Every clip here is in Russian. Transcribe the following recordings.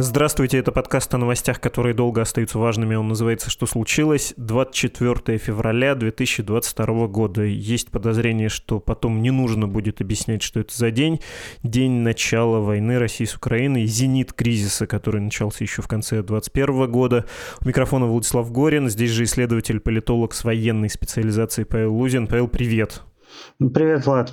Здравствуйте, это подкаст о новостях, которые долго остаются важными. Он называется «Что случилось?» 24 февраля 2022 года. Есть подозрение, что потом не нужно будет объяснять, что это за день. День начала войны России с Украиной, зенит кризиса, который начался еще в конце 2021 года. У микрофона Владислав Горин, здесь же исследователь-политолог с военной специализацией Павел Лузин. Павел, привет. Привет, Влад.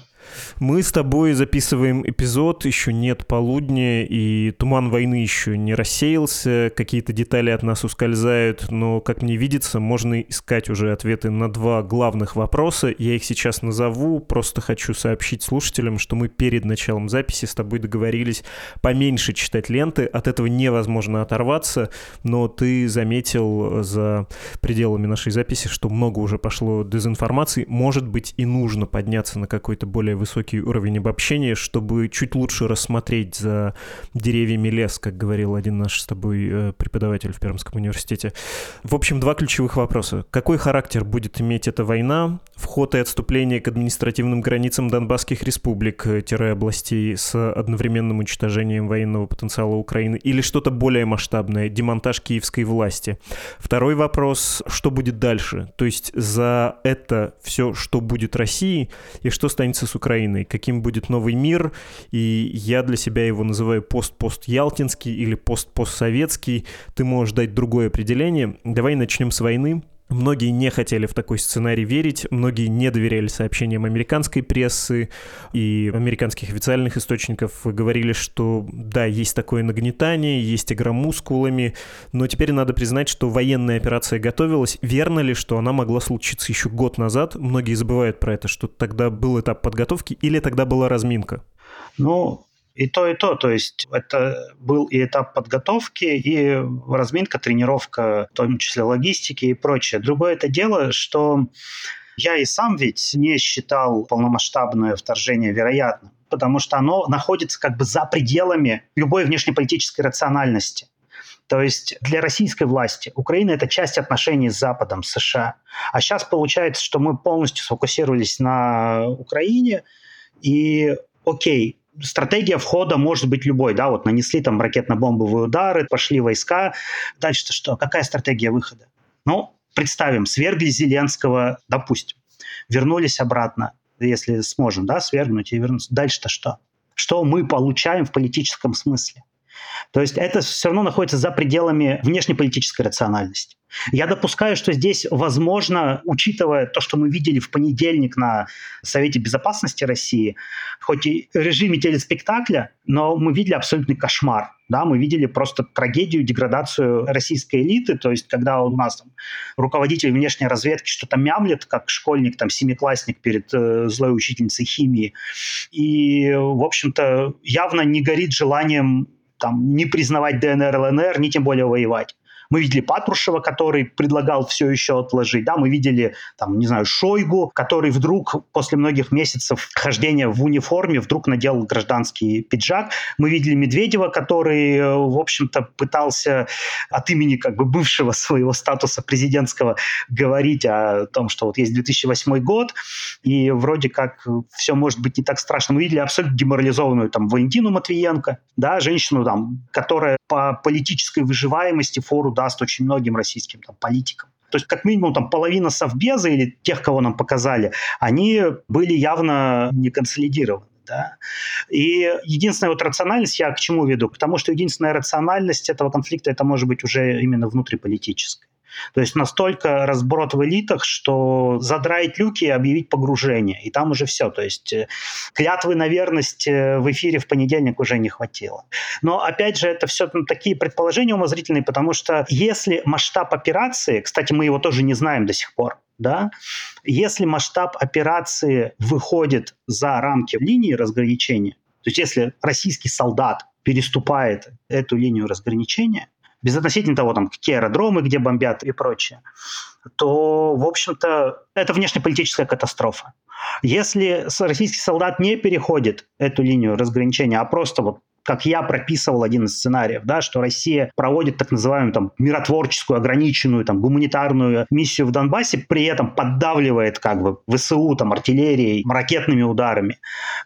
Мы с тобой записываем эпизод, еще нет полудня, и туман войны еще не рассеялся, какие-то детали от нас ускользают, но, как мне видится, можно искать уже ответы на два главных вопроса. Я их сейчас назову, просто хочу сообщить слушателям, что мы перед началом записи с тобой договорились поменьше читать ленты, от этого невозможно оторваться, но ты заметил за пределами нашей записи, что много уже пошло дезинформации, может быть и нужно подняться на какой-то более высокий уровень обобщения, чтобы чуть лучше рассмотреть за деревьями лес, как говорил один наш с тобой э, преподаватель в Пермском университете. В общем, два ключевых вопроса. Какой характер будет иметь эта война? Вход и отступление к административным границам Донбасских республик-областей э, с одновременным уничтожением военного потенциала Украины или что-то более масштабное, демонтаж киевской власти? Второй вопрос, что будет дальше? То есть за это все, что будет России и что станется с Украиной? Украиной, каким будет новый мир, и я для себя его называю пост-пост-ялтинский или пост-постсоветский, ты можешь дать другое определение. Давай начнем с войны. Многие не хотели в такой сценарий верить, многие не доверяли сообщениям американской прессы и американских официальных источников говорили, что да, есть такое нагнетание, есть игра мускулами, но теперь надо признать, что военная операция готовилась. Верно ли, что она могла случиться еще год назад? Многие забывают про это, что тогда был этап подготовки или тогда была разминка? Ну, и то, и то. То есть это был и этап подготовки, и разминка, тренировка, в том числе логистики и прочее. Другое это дело, что я и сам ведь не считал полномасштабное вторжение вероятным, потому что оно находится как бы за пределами любой внешнеполитической рациональности. То есть для российской власти Украина – это часть отношений с Западом, с США. А сейчас получается, что мы полностью сфокусировались на Украине, и окей, стратегия входа может быть любой, да, вот нанесли там ракетно-бомбовые удары, пошли войска, дальше что, какая стратегия выхода? Ну, представим, свергли Зеленского, допустим, вернулись обратно, если сможем, да, свергнуть и вернуться. Дальше-то что? Что мы получаем в политическом смысле? То есть это все равно находится за пределами внешнеполитической рациональности. Я допускаю, что здесь возможно, учитывая то, что мы видели в понедельник на Совете Безопасности России, хоть и в режиме телеспектакля, но мы видели абсолютный кошмар. Да, мы видели просто трагедию, деградацию российской элиты, то есть когда у нас там, руководитель внешней разведки что-то мямлет, как школьник, там, семиклассник перед э, злой учительницей химии, и, в общем-то, явно не горит желанием там, не признавать ДНР, ЛНР, не тем более воевать. Мы видели Патрушева, который предлагал все еще отложить. Да, мы видели, там, не знаю, Шойгу, который вдруг после многих месяцев хождения в униформе вдруг надел гражданский пиджак. Мы видели Медведева, который, э, в общем-то, пытался от имени как бы бывшего своего статуса президентского говорить о том, что вот есть 2008 год, и вроде как все может быть не так страшно. Мы видели абсолютно деморализованную там Валентину Матвиенко, да, женщину там, которая по политической выживаемости фору даст очень многим российским там, политикам. То есть, как минимум, там половина совбеза или тех, кого нам показали, они были явно не консолидированы. Да? И единственная вот рациональность, я к чему веду? К тому, что единственная рациональность этого конфликта, это может быть уже именно внутриполитическая. То есть настолько разброд в элитах, что задраить люки и объявить погружение. И там уже все. То есть э, клятвы на верность э, в эфире в понедельник уже не хватило. Но опять же, это все такие предположения умозрительные, потому что если масштаб операции, кстати, мы его тоже не знаем до сих пор, да, если масштаб операции выходит за рамки линии разграничения, то есть если российский солдат переступает эту линию разграничения, безотносительно того, там, какие аэродромы, где бомбят и прочее, то, в общем-то, это внешнеполитическая катастрофа. Если российский солдат не переходит эту линию разграничения, а просто вот как я прописывал один из сценариев, да, что Россия проводит так называемую там, миротворческую, ограниченную, там, гуманитарную миссию в Донбассе, при этом поддавливает как бы ВСУ там, артиллерией, ракетными ударами,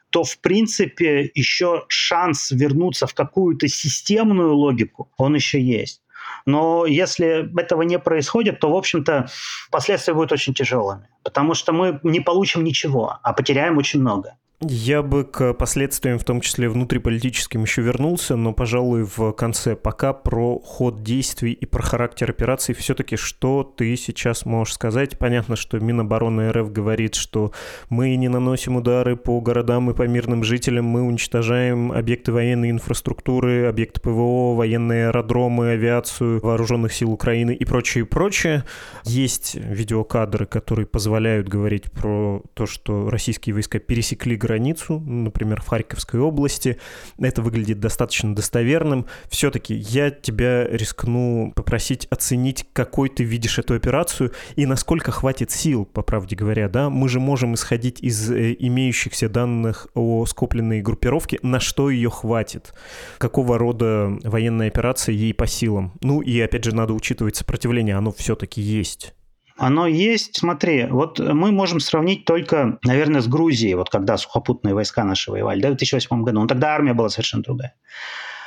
то, в принципе, еще шанс вернуться в какую-то системную логику, он еще есть. Но если этого не происходит, то, в общем-то, последствия будут очень тяжелыми. Потому что мы не получим ничего, а потеряем очень много. Я бы к последствиям, в том числе внутриполитическим, еще вернулся, но, пожалуй, в конце. Пока про ход действий и про характер операций, все-таки что ты сейчас можешь сказать? Понятно, что Минобороны РФ говорит, что мы не наносим удары по городам и по мирным жителям, мы уничтожаем объекты военной инфраструктуры, объекты ПВО, военные аэродромы, авиацию вооруженных сил Украины и прочее, прочее. Есть видеокадры, которые позволяют говорить про то, что российские войска пересекли границу, например, в Харьковской области. Это выглядит достаточно достоверным. Все-таки я тебя рискну попросить оценить, какой ты видишь эту операцию и насколько хватит сил, по правде говоря, да? Мы же можем исходить из э, имеющихся данных о скопленной группировке, на что ее хватит, какого рода военная операция ей по силам. Ну и опять же надо учитывать сопротивление, оно все-таки есть. Оно есть. Смотри, вот мы можем сравнить только, наверное, с Грузией, вот когда сухопутные войска наши воевали, да, в 2008 году. Но тогда армия была совершенно другая.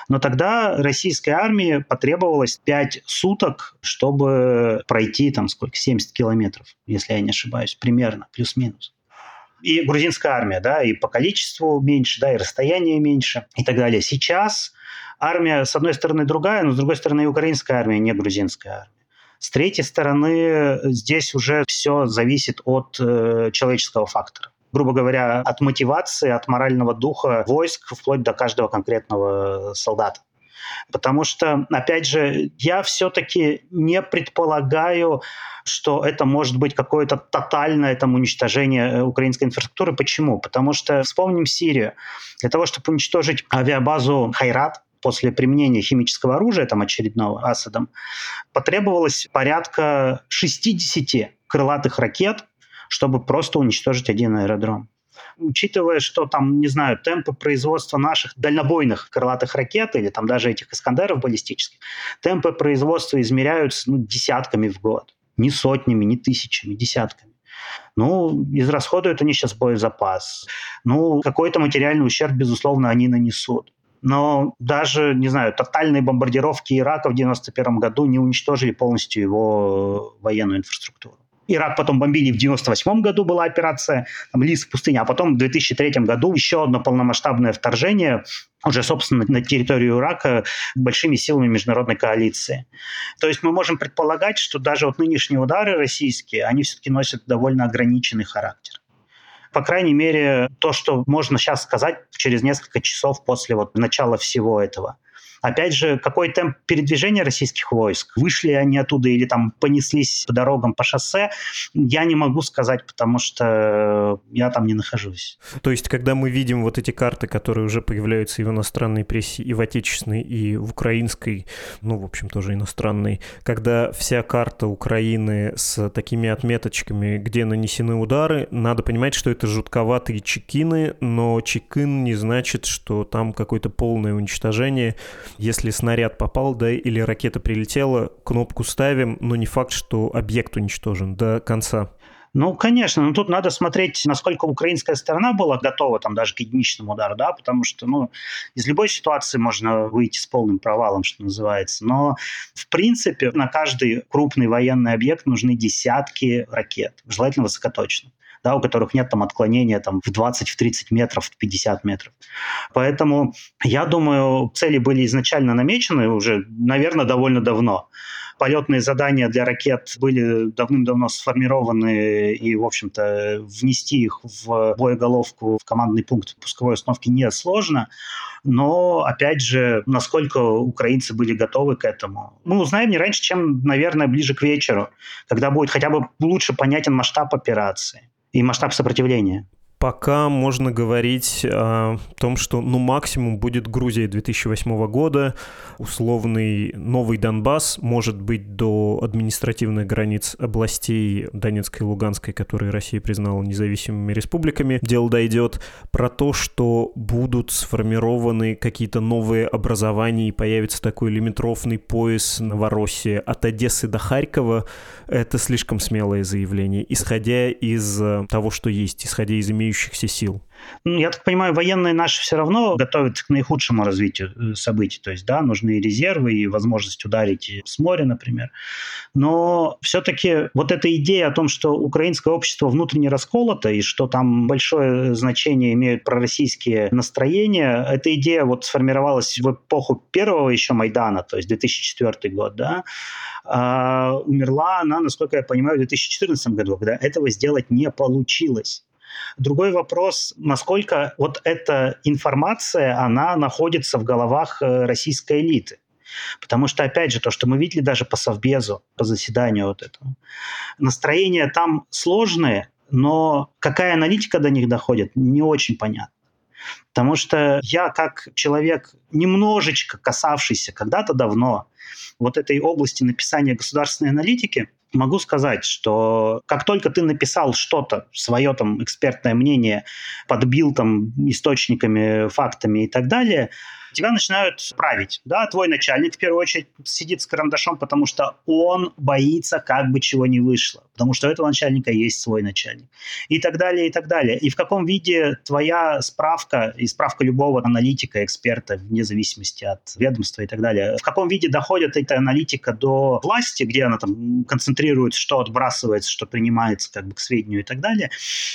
Но тогда российской армии потребовалось 5 суток, чтобы пройти там сколько, 70 километров, если я не ошибаюсь, примерно, плюс-минус. И грузинская армия, да, и по количеству меньше, да, и расстояние меньше и так далее. Сейчас армия, с одной стороны, другая, но с другой стороны, и украинская армия, не грузинская армия. С третьей стороны, здесь уже все зависит от э, человеческого фактора грубо говоря, от мотивации, от морального духа войск, вплоть до каждого конкретного солдата. Потому что, опять же, я все-таки не предполагаю, что это может быть какое-то тотальное там, уничтожение э, украинской инфраструктуры. Почему? Потому что вспомним Сирию. Для того, чтобы уничтожить авиабазу Хайрат, после применения химического оружия, там очередного Асадом, потребовалось порядка 60 крылатых ракет, чтобы просто уничтожить один аэродром. Учитывая, что там, не знаю, темпы производства наших дальнобойных крылатых ракет или там даже этих Искандеров баллистических, темпы производства измеряются ну, десятками в год. Не сотнями, не тысячами, десятками. Ну, израсходуют они сейчас боезапас. Ну, какой-то материальный ущерб, безусловно, они нанесут но даже, не знаю, тотальные бомбардировки Ирака в 1991 году не уничтожили полностью его военную инфраструктуру. Ирак потом бомбили в 98 году была операция, там, Лис в пустыне, а потом в 2003 году еще одно полномасштабное вторжение уже, собственно, на территорию Ирака большими силами международной коалиции. То есть мы можем предполагать, что даже вот нынешние удары российские, они все-таки носят довольно ограниченный характер по крайней мере, то, что можно сейчас сказать через несколько часов после вот начала всего этого. Опять же, какой темп передвижения российских войск? Вышли они оттуда или там понеслись по дорогам, по шоссе? Я не могу сказать, потому что я там не нахожусь. То есть, когда мы видим вот эти карты, которые уже появляются и в иностранной прессе, и в отечественной, и в украинской, ну, в общем, тоже иностранной, когда вся карта Украины с такими отметочками, где нанесены удары, надо понимать, что это жутковатые чекины, но чекин не значит, что там какое-то полное уничтожение если снаряд попал, да, или ракета прилетела, кнопку ставим, но не факт, что объект уничтожен до конца. Ну, конечно, но тут надо смотреть, насколько украинская сторона была готова там даже к единичному удару, да, потому что, ну, из любой ситуации можно выйти с полным провалом, что называется. Но, в принципе, на каждый крупный военный объект нужны десятки ракет, желательно высокоточных да, у которых нет там отклонения там, в 20, в 30 метров, в 50 метров. Поэтому я думаю, цели были изначально намечены уже, наверное, довольно давно. Полетные задания для ракет были давным-давно сформированы, и, в общем-то, внести их в боеголовку, в командный пункт пусковой установки не сложно. Но, опять же, насколько украинцы были готовы к этому, мы узнаем не раньше, чем, наверное, ближе к вечеру, когда будет хотя бы лучше понятен масштаб операции и масштаб сопротивления. Пока можно говорить о том, что ну максимум будет Грузия 2008 года, условный новый Донбасс, может быть до административных границ областей Донецкой и Луганской, которые Россия признала независимыми республиками, дело дойдет. Про то, что будут сформированы какие-то новые образования и появится такой лимитрофный пояс Новороссии от Одессы до Харькова, это слишком смелое заявление, исходя из того, что есть, исходя из имеющихся имеющихся сил. Ну, я так понимаю, военные наши все равно готовятся к наихудшему развитию э, событий. То есть, да, нужны резервы и возможность ударить с моря, например. Но все-таки вот эта идея о том, что украинское общество внутренне расколото и что там большое значение имеют пророссийские настроения, эта идея вот сформировалась в эпоху первого еще Майдана, то есть 2004 год, да, а умерла она, насколько я понимаю, в 2014 году, когда этого сделать не получилось. Другой вопрос, насколько вот эта информация, она находится в головах э, российской элиты. Потому что, опять же, то, что мы видели даже по Совбезу, по заседанию вот этого, настроения там сложные, но какая аналитика до них доходит, не очень понятно. Потому что я, как человек, немножечко касавшийся когда-то давно вот этой области написания государственной аналитики, могу сказать, что как только ты написал что-то, свое там экспертное мнение, подбил там источниками, фактами и так далее, тебя начинают править. Да, твой начальник в первую очередь сидит с карандашом, потому что он боится, как бы чего не вышло. Потому что у этого начальника есть свой начальник. И так далее, и так далее. И в каком виде твоя справка и справка любого аналитика, эксперта, вне зависимости от ведомства и так далее, в каком виде доходит эта аналитика до власти, где она там концентрирует, что отбрасывается, что принимается как бы к сведению и так далее,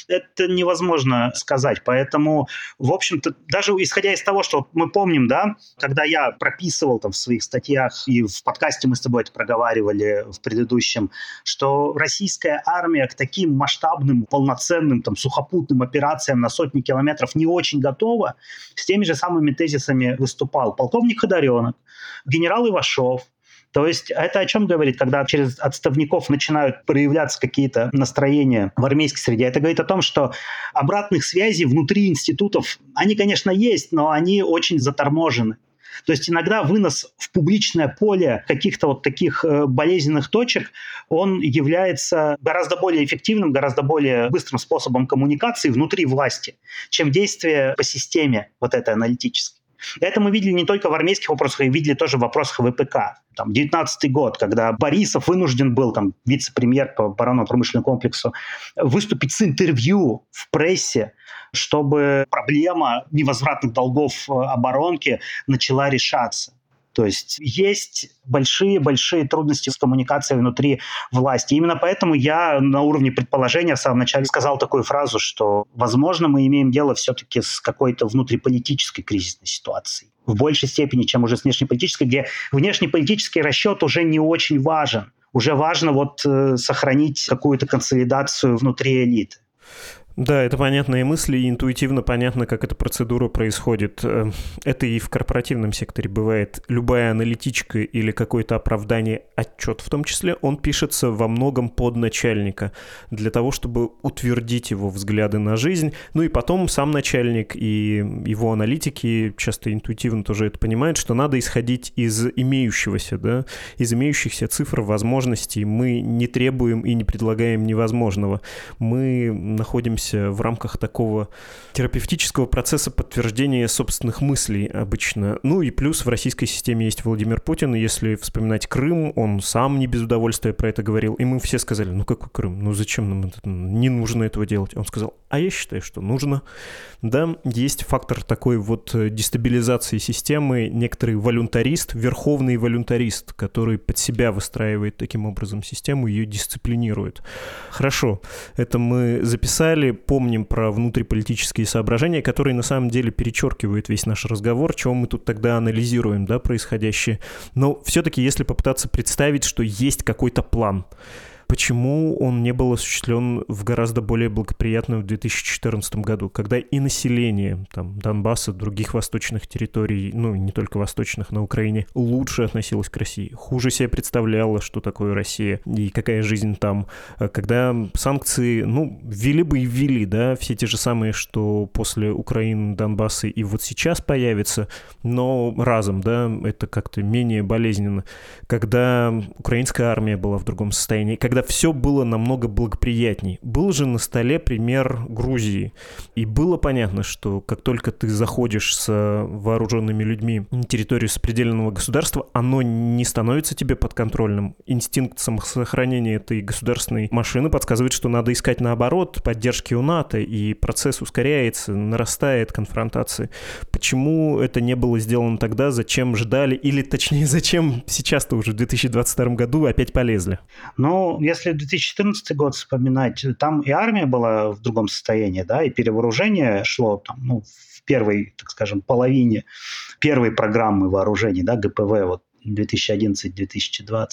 это невозможно сказать. Поэтому, в общем-то, даже исходя из того, что мы помним да, когда я прописывал там в своих статьях, и в подкасте мы с тобой это проговаривали в предыдущем, что российская армия к таким масштабным, полноценным там сухопутным операциям на сотни километров не очень готова, с теми же самыми тезисами выступал полковник Ходоренок, генерал Ивашов, то есть это о чем говорит, когда через отставников начинают проявляться какие-то настроения в армейской среде? Это говорит о том, что обратных связей внутри институтов, они, конечно, есть, но они очень заторможены. То есть иногда вынос в публичное поле каких-то вот таких э, болезненных точек, он является гораздо более эффективным, гораздо более быстрым способом коммуникации внутри власти, чем действие по системе вот этой аналитической. Это мы видели не только в армейских вопросах, и видели тоже в вопросах ВПК. Там, 19 год, когда Борисов вынужден был, там, вице-премьер по оборонно-промышленному комплексу, выступить с интервью в прессе, чтобы проблема невозвратных долгов э, оборонки начала решаться. То есть есть большие-большие трудности с коммуникацией внутри власти. Именно поэтому я на уровне предположения в самом начале сказал такую фразу, что, возможно, мы имеем дело все-таки с какой-то внутриполитической кризисной ситуацией в большей степени, чем уже с внешнеполитической, где внешнеполитический расчет уже не очень важен. Уже важно вот э, сохранить какую-то консолидацию внутри элиты. Да, это понятные мысли, и интуитивно понятно, как эта процедура происходит. Э, это и в корпоративном секторе бывает. Любая аналитичка или какое-то оправдание, отчет в том числе, он пишется во многом под начальника, для того, чтобы утвердить его взгляды на жизнь. Ну и потом сам начальник и его аналитики часто интуитивно тоже это понимают, что надо исходить из имеющегося, да, из имеющихся цифр, возможностей. Мы не требуем и не предлагаем невозможного. Мы находимся находимся в рамках такого терапевтического процесса подтверждения собственных мыслей обычно. Ну и плюс в российской системе есть Владимир Путин, и если вспоминать Крым, он сам не без удовольствия про это говорил, и мы все сказали, ну какой Крым, ну зачем нам это, не нужно этого делать. Он сказал, а я считаю, что нужно. Да, есть фактор такой вот дестабилизации системы, некоторый волюнтарист, верховный волюнтарист, который под себя выстраивает таким образом систему, ее дисциплинирует. Хорошо, это мы записали, помним про внутриполитические соображения, которые на самом деле перечеркивают весь наш разговор, чего мы тут тогда анализируем, да, происходящее. Но все-таки, если попытаться представить, что есть какой-то план, почему он не был осуществлен в гораздо более благоприятном в 2014 году, когда и население там, Донбасса, других восточных территорий, ну, не только восточных, на Украине, лучше относилось к России, хуже себе представляло, что такое Россия и какая жизнь там, когда санкции, ну, ввели бы и ввели, да, все те же самые, что после Украины, Донбасса и вот сейчас появятся, но разом, да, это как-то менее болезненно. Когда украинская армия была в другом состоянии, когда все было намного благоприятней. Был же на столе пример Грузии. И было понятно, что как только ты заходишь с вооруженными людьми на территорию сопредельного государства, оно не становится тебе подконтрольным. Инстинкт самосохранения этой государственной машины подсказывает, что надо искать наоборот поддержки у НАТО, и процесс ускоряется, нарастает конфронтации. Почему это не было сделано тогда, зачем ждали, или точнее, зачем сейчас-то уже в 2022 году опять полезли? Ну, если 2014 год вспоминать, там и армия была в другом состоянии, да, и перевооружение шло там, ну, в первой, так скажем, половине первой программы вооружений, да, ГПВ, вот 2011-2020.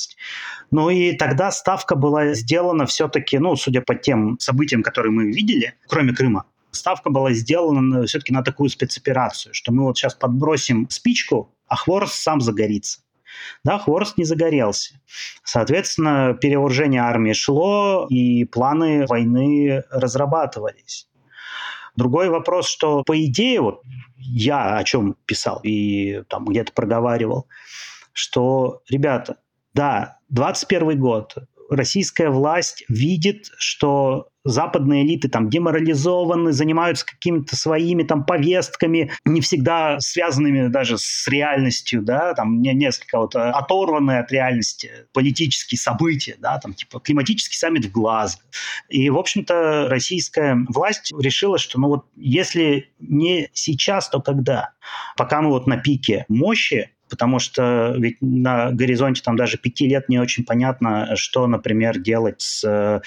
Ну и тогда ставка была сделана все-таки, ну, судя по тем событиям, которые мы видели, кроме Крыма, ставка была сделана все-таки на такую спецоперацию, что мы вот сейчас подбросим спичку, а хворост сам загорится. Да, Хворост не загорелся. Соответственно, перевооружение армии шло, и планы войны разрабатывались. Другой вопрос, что по идее, вот я о чем писал и там где-то проговаривал, что, ребята, да, 21 год, российская власть видит, что западные элиты там деморализованы, занимаются какими-то своими там повестками, не всегда связанными даже с реальностью, да, там не, несколько вот э, оторванные от реальности политические события, да, там типа климатический саммит в Глазго. И, в общем-то, российская власть решила, что ну вот если не сейчас, то когда? Пока мы вот на пике мощи, потому что ведь на горизонте там даже пяти лет не очень понятно, что, например, делать с... Э,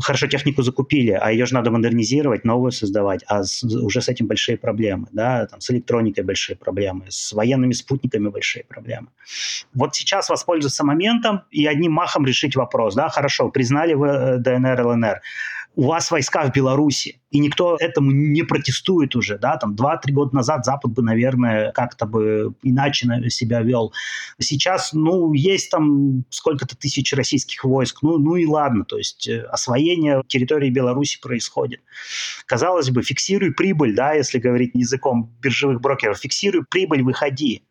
хорошо, технику закупили, а ее же надо модернизировать, новую создавать, а с, уже с этим большие проблемы, да, там с электроникой большие проблемы, с военными спутниками большие проблемы. Вот сейчас воспользоваться моментом и одним махом решить вопрос, да, хорошо, признали вы э, ДНР, ЛНР, у вас войска в Беларуси, и никто этому не протестует уже, да, там 2-3 года назад Запад бы, наверное, как-то бы иначе себя вел. Сейчас, ну, есть там сколько-то тысяч российских войск, ну, ну и ладно, то есть э, освоение территории Беларуси происходит. Казалось бы, фиксируй прибыль, да, если говорить языком биржевых брокеров, фиксируй прибыль, выходи.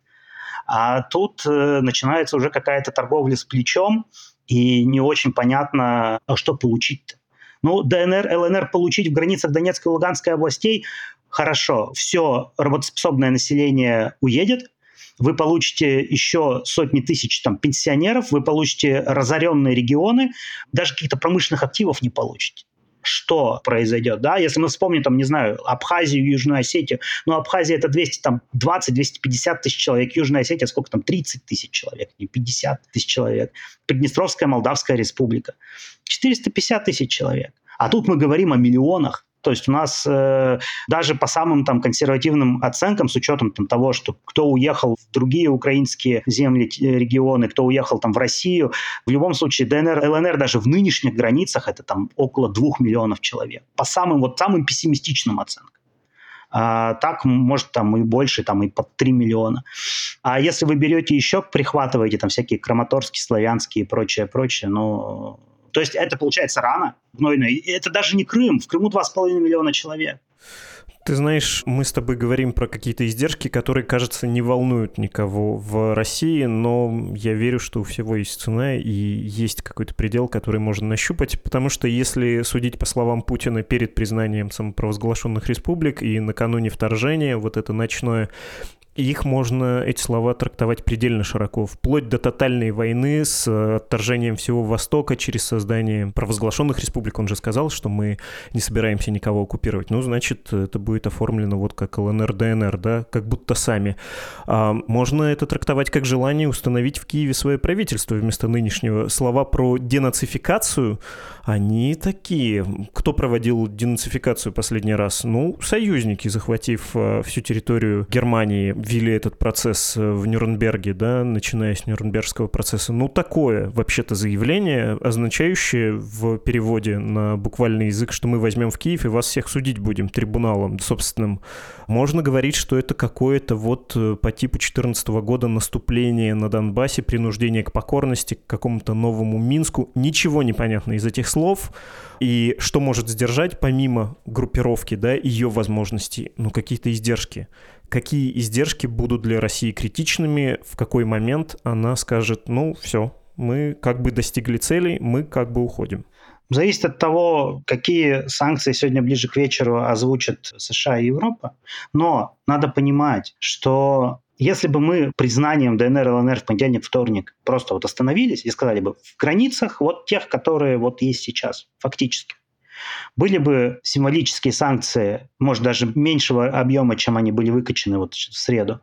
А тут э, начинается уже какая-то торговля с плечом, и не очень понятно, а что получить-то. Ну, ДНР, ЛНР получить в границах Донецкой и Луганской областей хорошо. Все работоспособное население уедет, вы получите еще сотни тысяч там, пенсионеров, вы получите разоренные регионы, даже каких-то промышленных активов не получите что произойдет, да, если мы вспомним, там, не знаю, Абхазию, Южную Осетию, ну, Абхазия это 200, там, 20-250 тысяч человек, Южная Осетия сколько там, 30 тысяч человек, не 50 тысяч человек, Приднестровская Молдавская Республика, 450 тысяч человек. А тут мы говорим о миллионах, то есть у нас э, даже по самым там консервативным оценкам, с учетом там, того, что кто уехал в другие украинские земли, э, регионы, кто уехал там в Россию, в любом случае ДНР, ЛНР даже в нынешних границах это там около двух миллионов человек. По самым вот самым пессимистичным оценкам. А, так, может, там и больше, там и под 3 миллиона. А если вы берете еще, прихватываете там всякие краматорские, славянские и прочее, прочее, ну, то есть это получается рано, гнойно. Это даже не Крым. В Крыму 2,5 миллиона человек. Ты знаешь, мы с тобой говорим про какие-то издержки, которые, кажется, не волнуют никого в России, но я верю, что у всего есть цена и есть какой-то предел, который можно нащупать, потому что если судить по словам Путина перед признанием самопровозглашенных республик и накануне вторжения, вот это ночное их можно, эти слова, трактовать предельно широко, вплоть до тотальной войны с отторжением всего Востока через создание провозглашенных республик. Он же сказал, что мы не собираемся никого оккупировать. Ну, значит, это будет оформлено вот как ЛНР, ДНР, да, как будто сами. А можно это трактовать как желание установить в Киеве свое правительство вместо нынешнего. Слова про денацификацию, они такие. Кто проводил денацификацию последний раз? Ну, союзники, захватив э, всю территорию Германии ввели этот процесс в Нюрнберге, да, начиная с Нюрнбергского процесса. Ну, такое вообще-то заявление, означающее в переводе на буквальный язык, что мы возьмем в Киев и вас всех судить будем трибуналом собственным. Можно говорить, что это какое-то вот э, по типу 2014 года наступление на Донбассе, принуждение к покорности, к какому-то новому Минску. Ничего не понятно из этих слов. И что может сдержать, помимо группировки, да, ее возможностей, ну, какие-то издержки. Какие издержки будут для России критичными, в какой момент она скажет, ну, все, мы как бы достигли целей, мы как бы уходим. Зависит от того, какие санкции сегодня ближе к вечеру озвучат США и Европа. Но надо понимать, что если бы мы признанием ДНР и ЛНР в понедельник, вторник просто вот остановились и сказали бы в границах вот тех, которые вот есть сейчас, фактически, были бы символические санкции, может, даже меньшего объема, чем они были выкачаны вот в среду,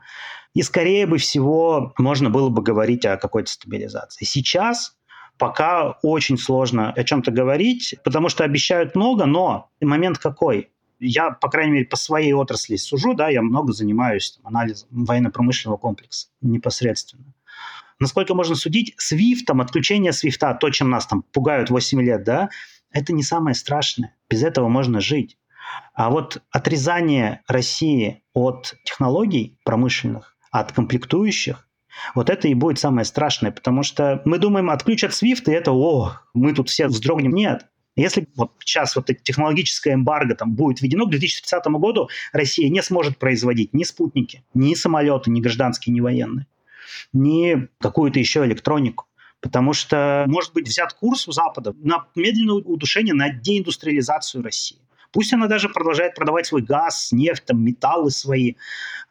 и, скорее бы всего, можно было бы говорить о какой-то стабилизации. Сейчас пока очень сложно о чем-то говорить, потому что обещают много, но момент какой? Я, по крайней мере, по своей отрасли сужу, да, я много занимаюсь там, анализом военно-промышленного комплекса непосредственно. Насколько можно судить, свифтом, отключение свифта, то, чем нас там пугают 8 лет, да, это не самое страшное. Без этого можно жить. А вот отрезание России от технологий промышленных, от комплектующих, вот это и будет самое страшное, потому что мы думаем, отключат SWIFT, и это, о, мы тут все вздрогнем. Нет, если вот сейчас вот технологическое эмбарго там будет введено, к 2030 году Россия не сможет производить ни спутники, ни самолеты, ни гражданские, ни военные, ни какую-то еще электронику. Потому что может быть взят курс у Запада на медленное удушение, на деиндустриализацию России. Пусть она даже продолжает продавать свой газ, нефть, там, металлы свои,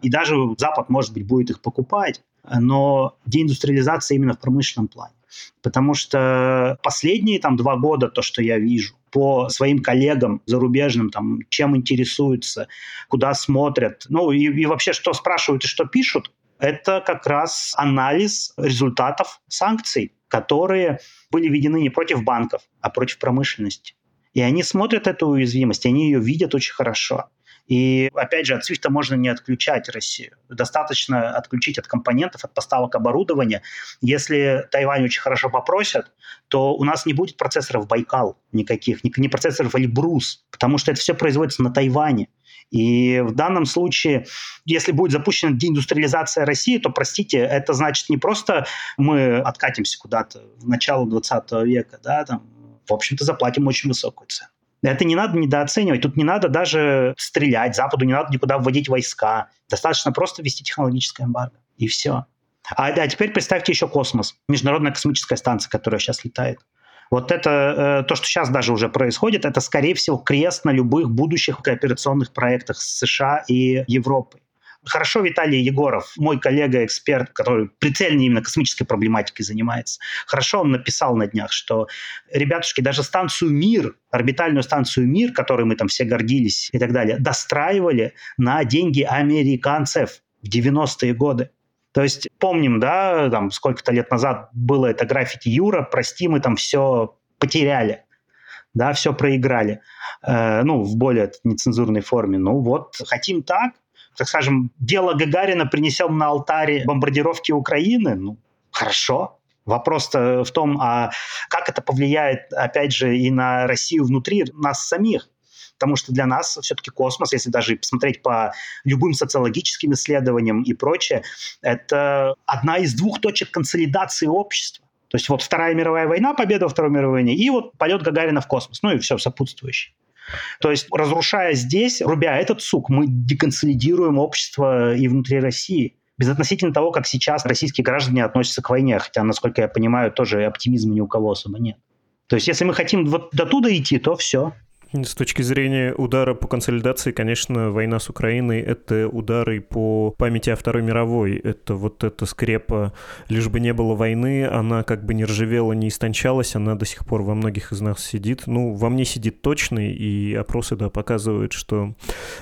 и даже Запад, может быть, будет их покупать, но деиндустриализация именно в промышленном плане. Потому что последние там два года, то, что я вижу, по своим коллегам зарубежным, там, чем интересуются, куда смотрят, ну и, и вообще, что спрашивают и что пишут, это как раз анализ результатов санкций, которые были введены не против банков, а против промышленности. И они смотрят эту уязвимость, они ее видят очень хорошо. И опять же, от SWIFT можно не отключать Россию. Достаточно отключить от компонентов, от поставок оборудования. Если Тайвань очень хорошо попросят, то у нас не будет процессоров Байкал никаких, ни, ни процессоров Эльбрус, потому что это все производится на Тайване. И в данном случае, если будет запущена деиндустриализация России, то, простите, это значит не просто мы откатимся куда-то в начало 20 века, да, там, в общем-то, заплатим очень высокую цену. Это не надо недооценивать. Тут не надо даже стрелять. Западу не надо никуда вводить войска. Достаточно просто вести технологическое эмбарго. И все. А, а теперь представьте еще космос. Международная космическая станция, которая сейчас летает. Вот это, э, то, что сейчас даже уже происходит, это, скорее всего, крест на любых будущих кооперационных проектах с США и Европой. Хорошо Виталий Егоров, мой коллега-эксперт, который прицельно именно космической проблематикой занимается, хорошо он написал на днях, что, ребятушки, даже станцию «Мир», орбитальную станцию «Мир», которой мы там все гордились и так далее, достраивали на деньги американцев в 90-е годы. То есть помним, да, там сколько-то лет назад было это граффити Юра, прости, мы там все потеряли, да, все проиграли, э, ну, в более нецензурной форме. Ну вот, хотим так, так скажем, дело Гагарина принесем на алтарь бомбардировки Украины, ну, хорошо. Вопрос-то в том, а как это повлияет, опять же, и на Россию внутри нас самих. Потому что для нас все-таки космос, если даже посмотреть по любым социологическим исследованиям и прочее, это одна из двух точек консолидации общества. То есть вот Вторая мировая война, победа Второй мировой войне, и вот полет Гагарина в космос, ну и все сопутствующее. То есть, разрушая здесь, рубя этот сук, мы деконсолидируем общество и внутри России безотносительно того, как сейчас российские граждане относятся к войне, хотя, насколько я понимаю, тоже оптимизма ни у кого особо нет. То есть, если мы хотим вот до туда идти, то все. С точки зрения удара по консолидации, конечно, война с Украиной — это удары по памяти о Второй мировой. Это вот эта скрепа, лишь бы не было войны, она как бы не ржавела, не истончалась, она до сих пор во многих из нас сидит. Ну, во мне сидит точно, и опросы, да, показывают, что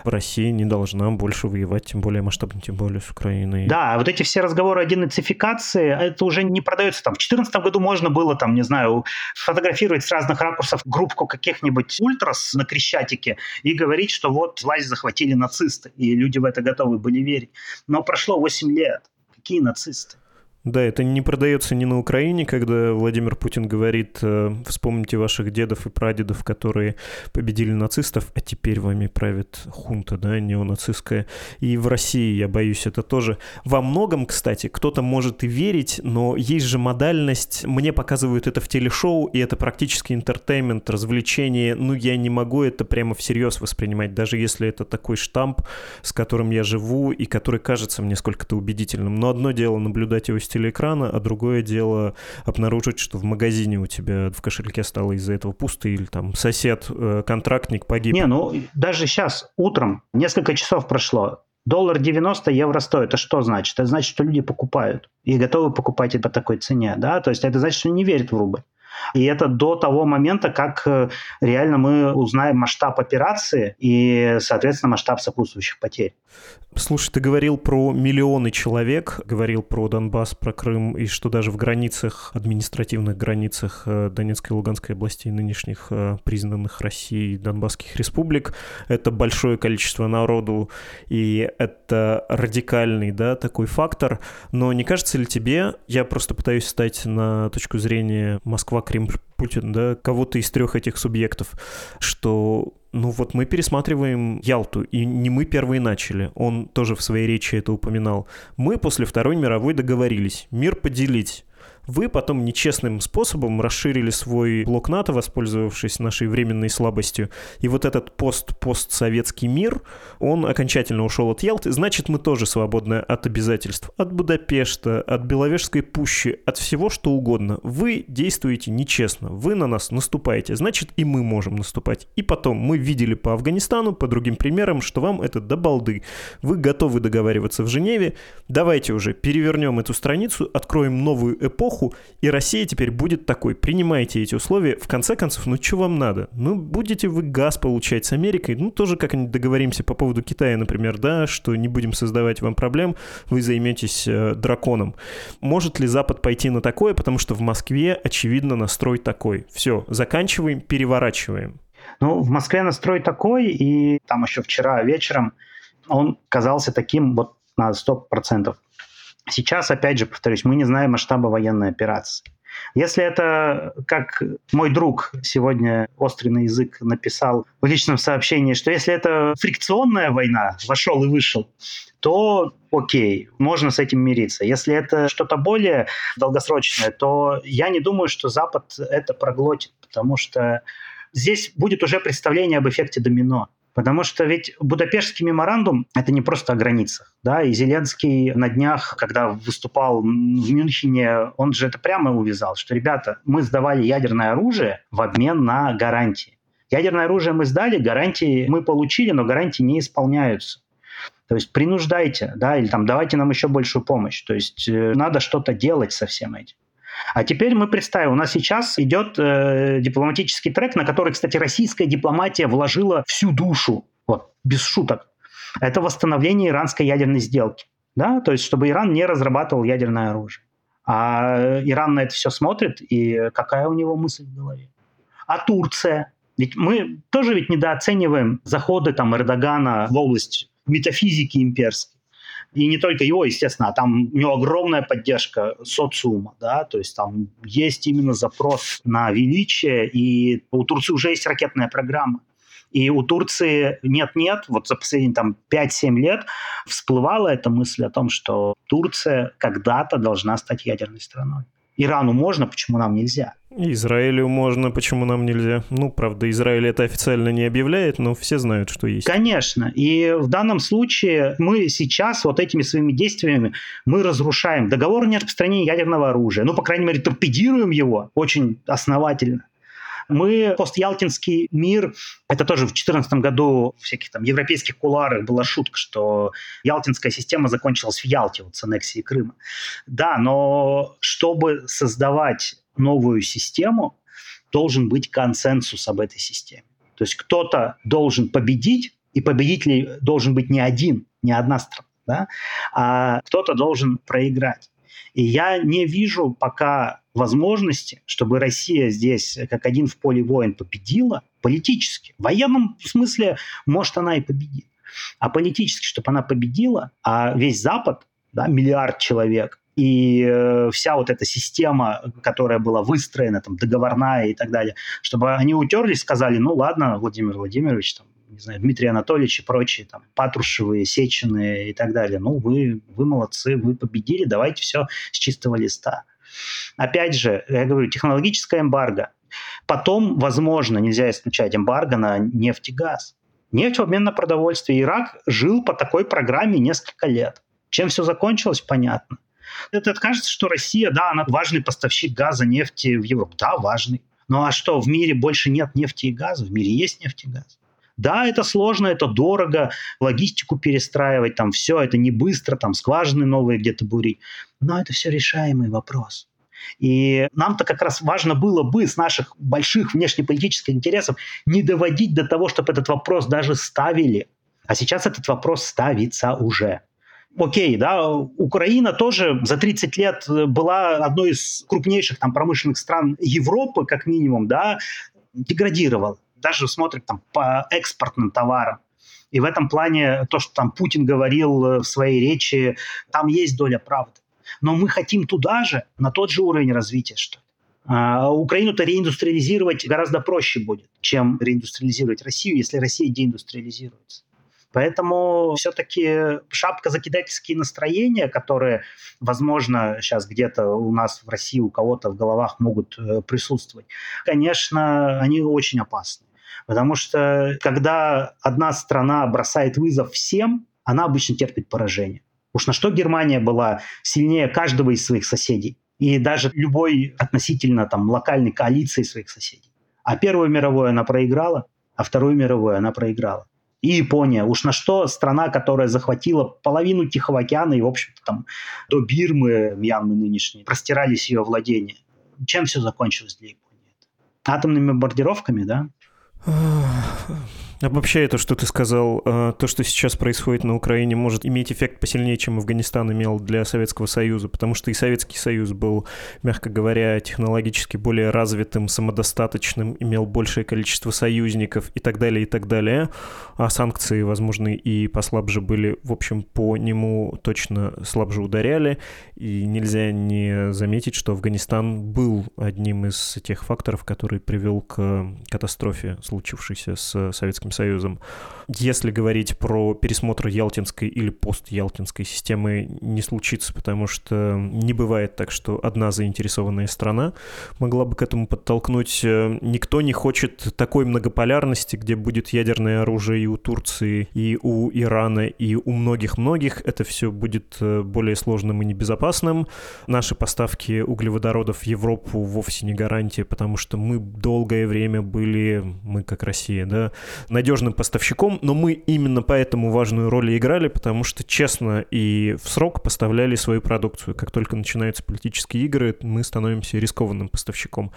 Россия не должна больше воевать, тем более масштабно, тем более с Украиной. Да, вот эти все разговоры о денацификации, это уже не продается. Там в 2014 году можно было, там, не знаю, фотографировать с разных ракурсов группку каких-нибудь ультрас, голос на Крещатике и говорить, что вот власть захватили нацисты, и люди в это готовы были верить. Но прошло 8 лет. Какие нацисты? Да, это не продается ни на Украине, когда Владимир Путин говорит, э, вспомните ваших дедов и прадедов, которые победили нацистов, а теперь вами правит хунта, да, неонацистская. И в России, я боюсь, это тоже. Во многом, кстати, кто-то может и верить, но есть же модальность. Мне показывают это в телешоу, и это практически интертеймент, развлечение. Ну, я не могу это прямо всерьез воспринимать, даже если это такой штамп, с которым я живу, и который кажется мне сколько-то убедительным. Но одно дело наблюдать его телеэкрана, а другое дело обнаружить, что в магазине у тебя в кошельке стало из-за этого пусто, или там сосед, э, контрактник погиб. Не, ну даже сейчас, утром, несколько часов прошло, Доллар 90, евро 100. Это что значит? Это значит, что люди покупают и готовы покупать это по такой цене. Да? То есть это значит, что не верят в рубль. И это до того момента, как э, реально мы узнаем масштаб операции и, соответственно, масштаб сопутствующих потерь. Слушай, ты говорил про миллионы человек, говорил про Донбасс, про Крым, и что даже в границах, административных границах э, Донецкой и Луганской областей, нынешних э, признанных Россией Донбасских республик, это большое количество народу, и это радикальный, да, такой фактор. Но не кажется ли тебе, я просто пытаюсь стать на точку зрения Москва, Кремль, Путин, да, кого-то из трех этих субъектов, что ну вот мы пересматриваем Ялту, и не мы первые начали. Он тоже в своей речи это упоминал. Мы после Второй мировой договорились мир поделить. Вы потом нечестным способом расширили свой блок НАТО, воспользовавшись нашей временной слабостью. И вот этот пост-постсоветский мир, он окончательно ушел от Ялты. Значит, мы тоже свободны от обязательств. От Будапешта, от Беловежской пущи, от всего, что угодно. Вы действуете нечестно. Вы на нас наступаете. Значит, и мы можем наступать. И потом мы видели по Афганистану, по другим примерам, что вам это до балды. Вы готовы договариваться в Женеве. Давайте уже перевернем эту страницу, откроем новую эпоху, эпоху, и Россия теперь будет такой. Принимайте эти условия. В конце концов, ну что вам надо? Ну, будете вы газ получать с Америкой, ну, тоже как-нибудь договоримся по поводу Китая, например, да, что не будем создавать вам проблем, вы займетесь э, драконом. Может ли Запад пойти на такое, потому что в Москве, очевидно, настрой такой. Все, заканчиваем, переворачиваем. Ну, в Москве настрой такой, и там еще вчера вечером он казался таким вот на 100%. Сейчас, опять же, повторюсь, мы не знаем масштаба военной операции. Если это, как мой друг сегодня острый на язык написал в личном сообщении, что если это фрикционная война, вошел и вышел, то окей, можно с этим мириться. Если это что-то более долгосрочное, то я не думаю, что Запад это проглотит, потому что здесь будет уже представление об эффекте домино. Потому что ведь Будапештский меморандум – это не просто о границах. Да? И Зеленский на днях, когда выступал в Мюнхене, он же это прямо увязал, что, ребята, мы сдавали ядерное оружие в обмен на гарантии. Ядерное оружие мы сдали, гарантии мы получили, но гарантии не исполняются. То есть принуждайте, да, или там давайте нам еще большую помощь. То есть э, надо что-то делать со всем этим. А теперь мы представим, у нас сейчас идет э, дипломатический трек, на который, кстати, российская дипломатия вложила всю душу, вот, без шуток. Это восстановление иранской ядерной сделки. Да? То есть, чтобы Иран не разрабатывал ядерное оружие. А Иран на это все смотрит, и какая у него мысль в голове? А Турция? Ведь мы тоже ведь недооцениваем заходы там Эрдогана в область метафизики имперской. И не только его, естественно, а там у него огромная поддержка социума, да, то есть там есть именно запрос на величие, и у Турции уже есть ракетная программа. И у Турции нет-нет, вот за последние там 5-7 лет всплывала эта мысль о том, что Турция когда-то должна стать ядерной страной. Ирану можно, почему нам нельзя? Израилю можно, почему нам нельзя? Ну, правда, Израиль это официально не объявляет, но все знают, что есть. Конечно. И в данном случае мы сейчас вот этими своими действиями мы разрушаем договор о нераспространении ядерного оружия. Ну, по крайней мере, торпедируем его очень основательно. Мы постялтинский мир, это тоже в 2014 году в всяких там европейских куларах была шутка, что ялтинская система закончилась в Ялте вот с аннексией Крыма. Да, но чтобы создавать новую систему, должен быть консенсус об этой системе. То есть кто-то должен победить, и победитель должен быть не один, не одна страна, да? а кто-то должен проиграть. И я не вижу пока возможности, чтобы Россия здесь как один в поле воин победила политически. В военном смысле, может, она и победит. А политически, чтобы она победила, а весь Запад, да, миллиард человек, и э, вся вот эта система, которая была выстроена, там, договорная и так далее, чтобы они утерлись, сказали, ну ладно, Владимир Владимирович, там, не знаю, Дмитрий Анатольевич и прочие, там, Патрушевы, Сечины и так далее. Ну, вы, вы молодцы, вы победили, давайте все с чистого листа. Опять же, я говорю, технологическая эмбарго. Потом, возможно, нельзя исключать эмбарго на нефть и газ. Нефть в обмен на продовольствие. Ирак жил по такой программе несколько лет. Чем все закончилось, понятно. Это кажется, что Россия, да, она важный поставщик газа, нефти в Европу. Да, важный. Ну а что, в мире больше нет нефти и газа? В мире есть нефть и газ. Да, это сложно, это дорого, логистику перестраивать, там все, это не быстро, там скважины новые где-то бурить. Но это все решаемый вопрос. И нам-то как раз важно было бы с наших больших внешнеполитических интересов не доводить до того, чтобы этот вопрос даже ставили. А сейчас этот вопрос ставится уже окей, да, Украина тоже за 30 лет была одной из крупнейших там промышленных стран Европы, как минимум, да, деградировала. Даже смотрим там по экспортным товарам. И в этом плане то, что там Путин говорил в своей речи, там есть доля правды. Но мы хотим туда же, на тот же уровень развития, что ли. А Украину-то реиндустриализировать гораздо проще будет, чем реиндустриализировать Россию, если Россия деиндустриализируется. Поэтому все-таки шапка-закидательские настроения, которые, возможно, сейчас где-то у нас в России у кого-то в головах могут э, присутствовать, конечно, они очень опасны. Потому что когда одна страна бросает вызов всем, она обычно терпит поражение. Уж на что Германия была сильнее каждого из своих соседей. И даже любой относительно там, локальной коалиции своих соседей. А Первую мировую она проиграла, а Вторую мировую она проиграла и Япония. Уж на что страна, которая захватила половину Тихого океана и, в общем-то, там до Бирмы, Мьянмы нынешней, простирались ее владения. Чем все закончилось для Японии? Атомными бомбардировками, да? 啊 Обобщая то, что ты сказал, э, то, что сейчас происходит на Украине, может иметь эффект посильнее, чем Афганистан имел для Советского Союза, потому что и Советский Союз был, мягко говоря, технологически более развитым, самодостаточным, имел большее количество союзников и так далее, и так далее. А санкции, возможно, и послабже были, в общем, по нему точно слабже ударяли. И нельзя не заметить, что Афганистан был одним из тех факторов, который привел к катастрофе, случившейся с Советским Советским Союзом. Если говорить про пересмотр Ялтинской или пост-Ялтинской системы, не случится, потому что не бывает так, что одна заинтересованная страна могла бы к этому подтолкнуть. Никто не хочет такой многополярности, где будет ядерное оружие и у Турции, и у Ирана, и у многих-многих. Это все будет э, более сложным и небезопасным. Наши поставки углеводородов в Европу вовсе не гарантия, потому что мы долгое время были, мы как Россия, да, надежным поставщиком, но мы именно поэтому важную роль играли, потому что честно и в срок поставляли свою продукцию. Как только начинаются политические игры, мы становимся рискованным поставщиком.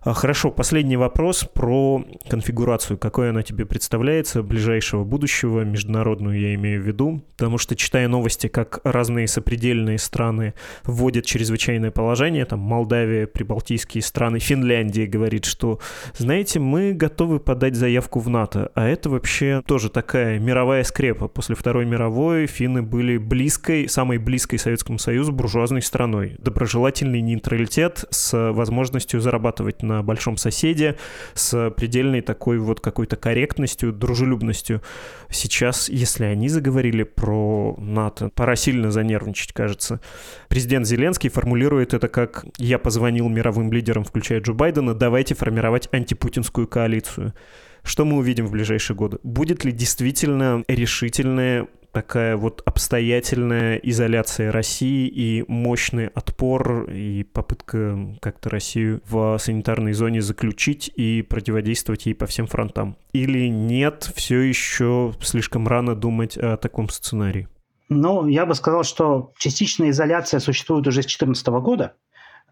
А, хорошо, последний вопрос про конфигурацию. Какой она тебе представляется ближайшего будущего, международную я имею в виду? Потому что, читая новости, как разные сопредельные страны вводят чрезвычайное положение, там Молдавия, прибалтийские страны, Финляндия говорит, что, знаете, мы готовы подать заявку в НАТО, а это вообще тоже такая мировая скрепа. После Второй мировой финны были близкой, самой близкой Советскому Союзу буржуазной страной. Доброжелательный нейтралитет с возможностью зарабатывать на большом соседе с предельной такой вот какой-то корректностью, дружелюбностью. Сейчас, если они заговорили про НАТО, пора сильно занервничать, кажется. Президент Зеленский формулирует это как «я позвонил мировым лидерам, включая Джо Байдена, давайте формировать антипутинскую коалицию». Что мы увидим в ближайшие годы? Будет ли действительно решительное такая вот обстоятельная изоляция России и мощный отпор и попытка как-то Россию в санитарной зоне заключить и противодействовать ей по всем фронтам? Или нет, все еще слишком рано думать о таком сценарии? Ну, я бы сказал, что частичная изоляция существует уже с 2014 года.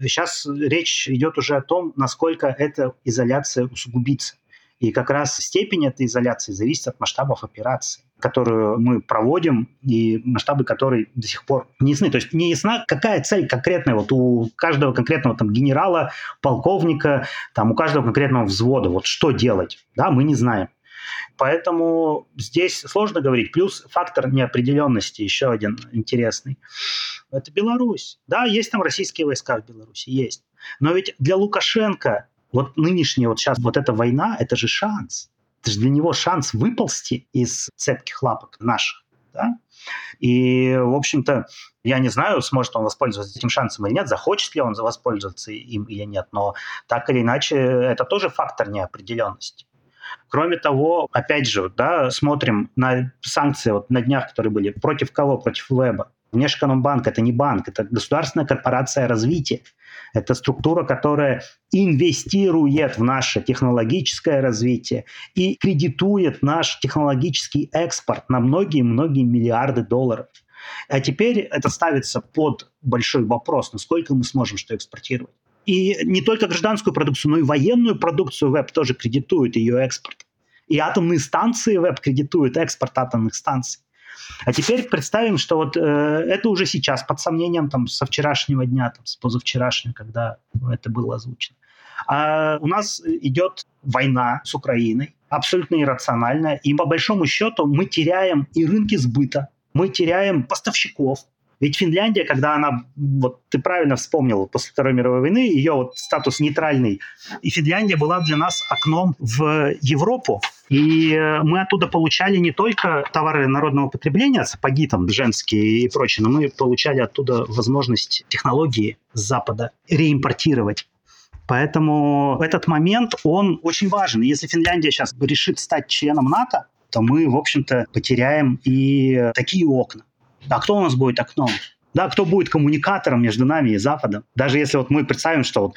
Сейчас речь идет уже о том, насколько эта изоляция усугубится. И как раз степень этой изоляции зависит от масштабов операции. которую мы проводим, и масштабы которой до сих пор не ясны. То есть не ясна, какая цель конкретная вот у каждого конкретного там генерала, полковника, там у каждого конкретного взвода. Вот что делать, да, мы не знаем. Поэтому здесь сложно говорить. Плюс фактор неопределенности еще один интересный. Это Беларусь. Да, есть там российские войска в Беларуси, есть. Но ведь для Лукашенко вот нынешняя вот сейчас вот эта война, это же шанс. Это же для него шанс выползти из цепких лапок наших. Да? И, в общем-то, я не знаю, сможет он воспользоваться этим шансом или нет, захочет ли он воспользоваться им или нет, но так или иначе это тоже фактор неопределенности. Кроме того, опять же, да, смотрим на санкции вот на днях, которые были. Против кого? Против Веба. Внешэкономбанк – это не банк, это государственная корпорация развития. Это структура, которая инвестирует в наше технологическое развитие и кредитует наш технологический экспорт на многие-многие миллиарды долларов. А теперь это ставится под большой вопрос, насколько мы сможем что экспортировать. И не только гражданскую продукцию, но и военную продукцию веб тоже кредитует ее экспорт. И атомные станции веб кредитуют экспорт атомных станций. А теперь представим, что вот э, это уже сейчас под сомнением там со вчерашнего дня, там, с позавчерашнего, когда это было озвучено. А у нас идет война с Украиной, абсолютно иррациональная, и по большому счету мы теряем и рынки сбыта, мы теряем поставщиков, ведь Финляндия, когда она, вот ты правильно вспомнил, после Второй мировой войны, ее вот статус нейтральный, и Финляндия была для нас окном в Европу. И э, мы оттуда получали не только товары народного потребления, сапоги там женские и прочее, но мы получали оттуда возможность технологии Запада реимпортировать. Поэтому этот момент, он очень важен. Если Финляндия сейчас решит стать членом НАТО, то мы, в общем-то, потеряем и такие окна. А кто у нас будет окном? Да, кто будет коммуникатором между нами и Западом? Даже если вот мы представим, что вот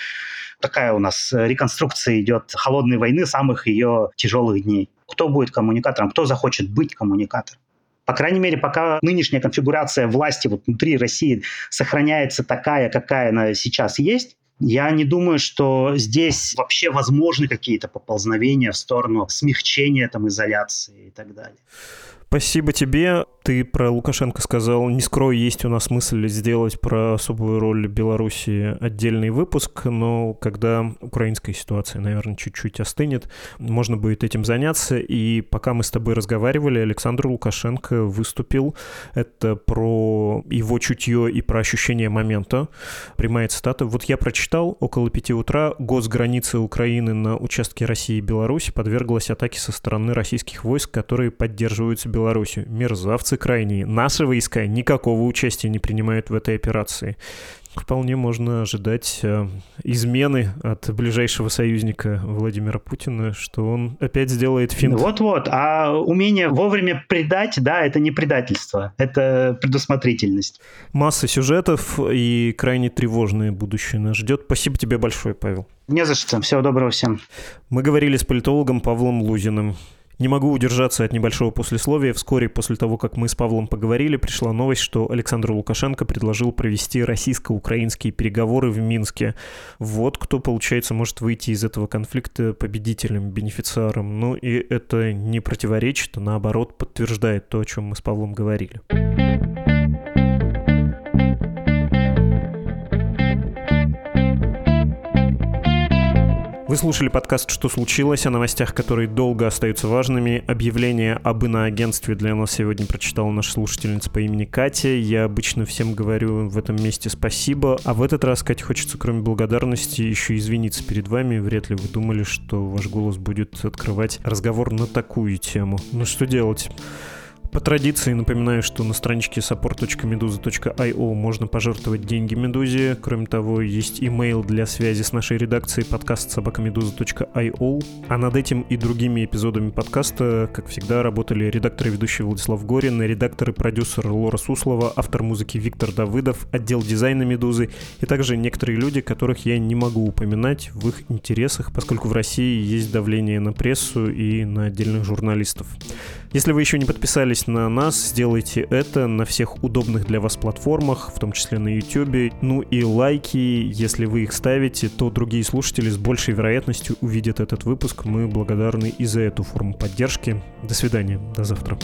такая у нас реконструкция идет холодной войны, самых ее тяжелых дней. Кто будет коммуникатором? Кто захочет быть коммуникатором? По крайней мере, пока нынешняя конфигурация власти вот внутри России сохраняется такая, какая она сейчас есть, я не думаю, что здесь вообще возможны какие-то поползновения в сторону смягчения там, изоляции и так далее. Спасибо тебе. Ты про Лукашенко сказал, не скрою, есть у нас мысль сделать про особую роль Беларуси отдельный выпуск, но когда украинская ситуация, наверное, чуть-чуть остынет, можно будет этим заняться. И пока мы с тобой разговаривали, Александр Лукашенко выступил. Это про его чутье и про ощущение момента. Прямая цитата. Вот я прочитал, около пяти утра госграница Украины на участке России и Беларуси подверглась атаке со стороны российских войск, которые поддерживаются Беларусью. Мерзавцы крайние. Наши войска никакого участия не принимают в этой операции. Вполне можно ожидать э, измены от ближайшего союзника Владимира Путина, что он опять сделает финт. Вот-вот. А умение вовремя предать, да, это не предательство, это предусмотрительность. Масса сюжетов и крайне тревожное будущее нас ждет. Спасибо тебе большое, Павел. Не за что. Всего доброго всем. Мы говорили с политологом Павлом Лузиным. Не могу удержаться от небольшого послесловия. Вскоре после того, как мы с Павлом поговорили, пришла новость, что Александр Лукашенко предложил провести российско-украинские переговоры в Минске. Вот кто, получается, может выйти из этого конфликта победителем, бенефициаром. Ну и это не противоречит, а наоборот подтверждает то, о чем мы с Павлом говорили. Вы слушали подкаст «Что случилось?» о новостях, которые долго остаются важными. Объявление об иноагентстве для нас сегодня прочитала наша слушательница по имени Катя. Я обычно всем говорю в этом месте спасибо, а в этот раз, Катя, хочется кроме благодарности еще извиниться перед вами. Вряд ли вы думали, что ваш голос будет открывать разговор на такую тему. Ну что делать? По традиции напоминаю, что на страничке support.meduza.io можно пожертвовать деньги Медузе. Кроме того, есть имейл для связи с нашей редакцией подкаст собакамедуза.io. А над этим и другими эпизодами подкаста, как всегда, работали редактор и ведущий Владислав Горин, редактор и продюсер Лора Суслова, автор музыки Виктор Давыдов, отдел дизайна Медузы и также некоторые люди, которых я не могу упоминать в их интересах, поскольку в России есть давление на прессу и на отдельных журналистов. Если вы еще не подписались Подписываясь на нас, сделайте это на всех удобных для вас платформах, в том числе на YouTube. Ну и лайки, если вы их ставите, то другие слушатели с большей вероятностью увидят этот выпуск. Мы благодарны и за эту форму поддержки. До свидания, до завтра.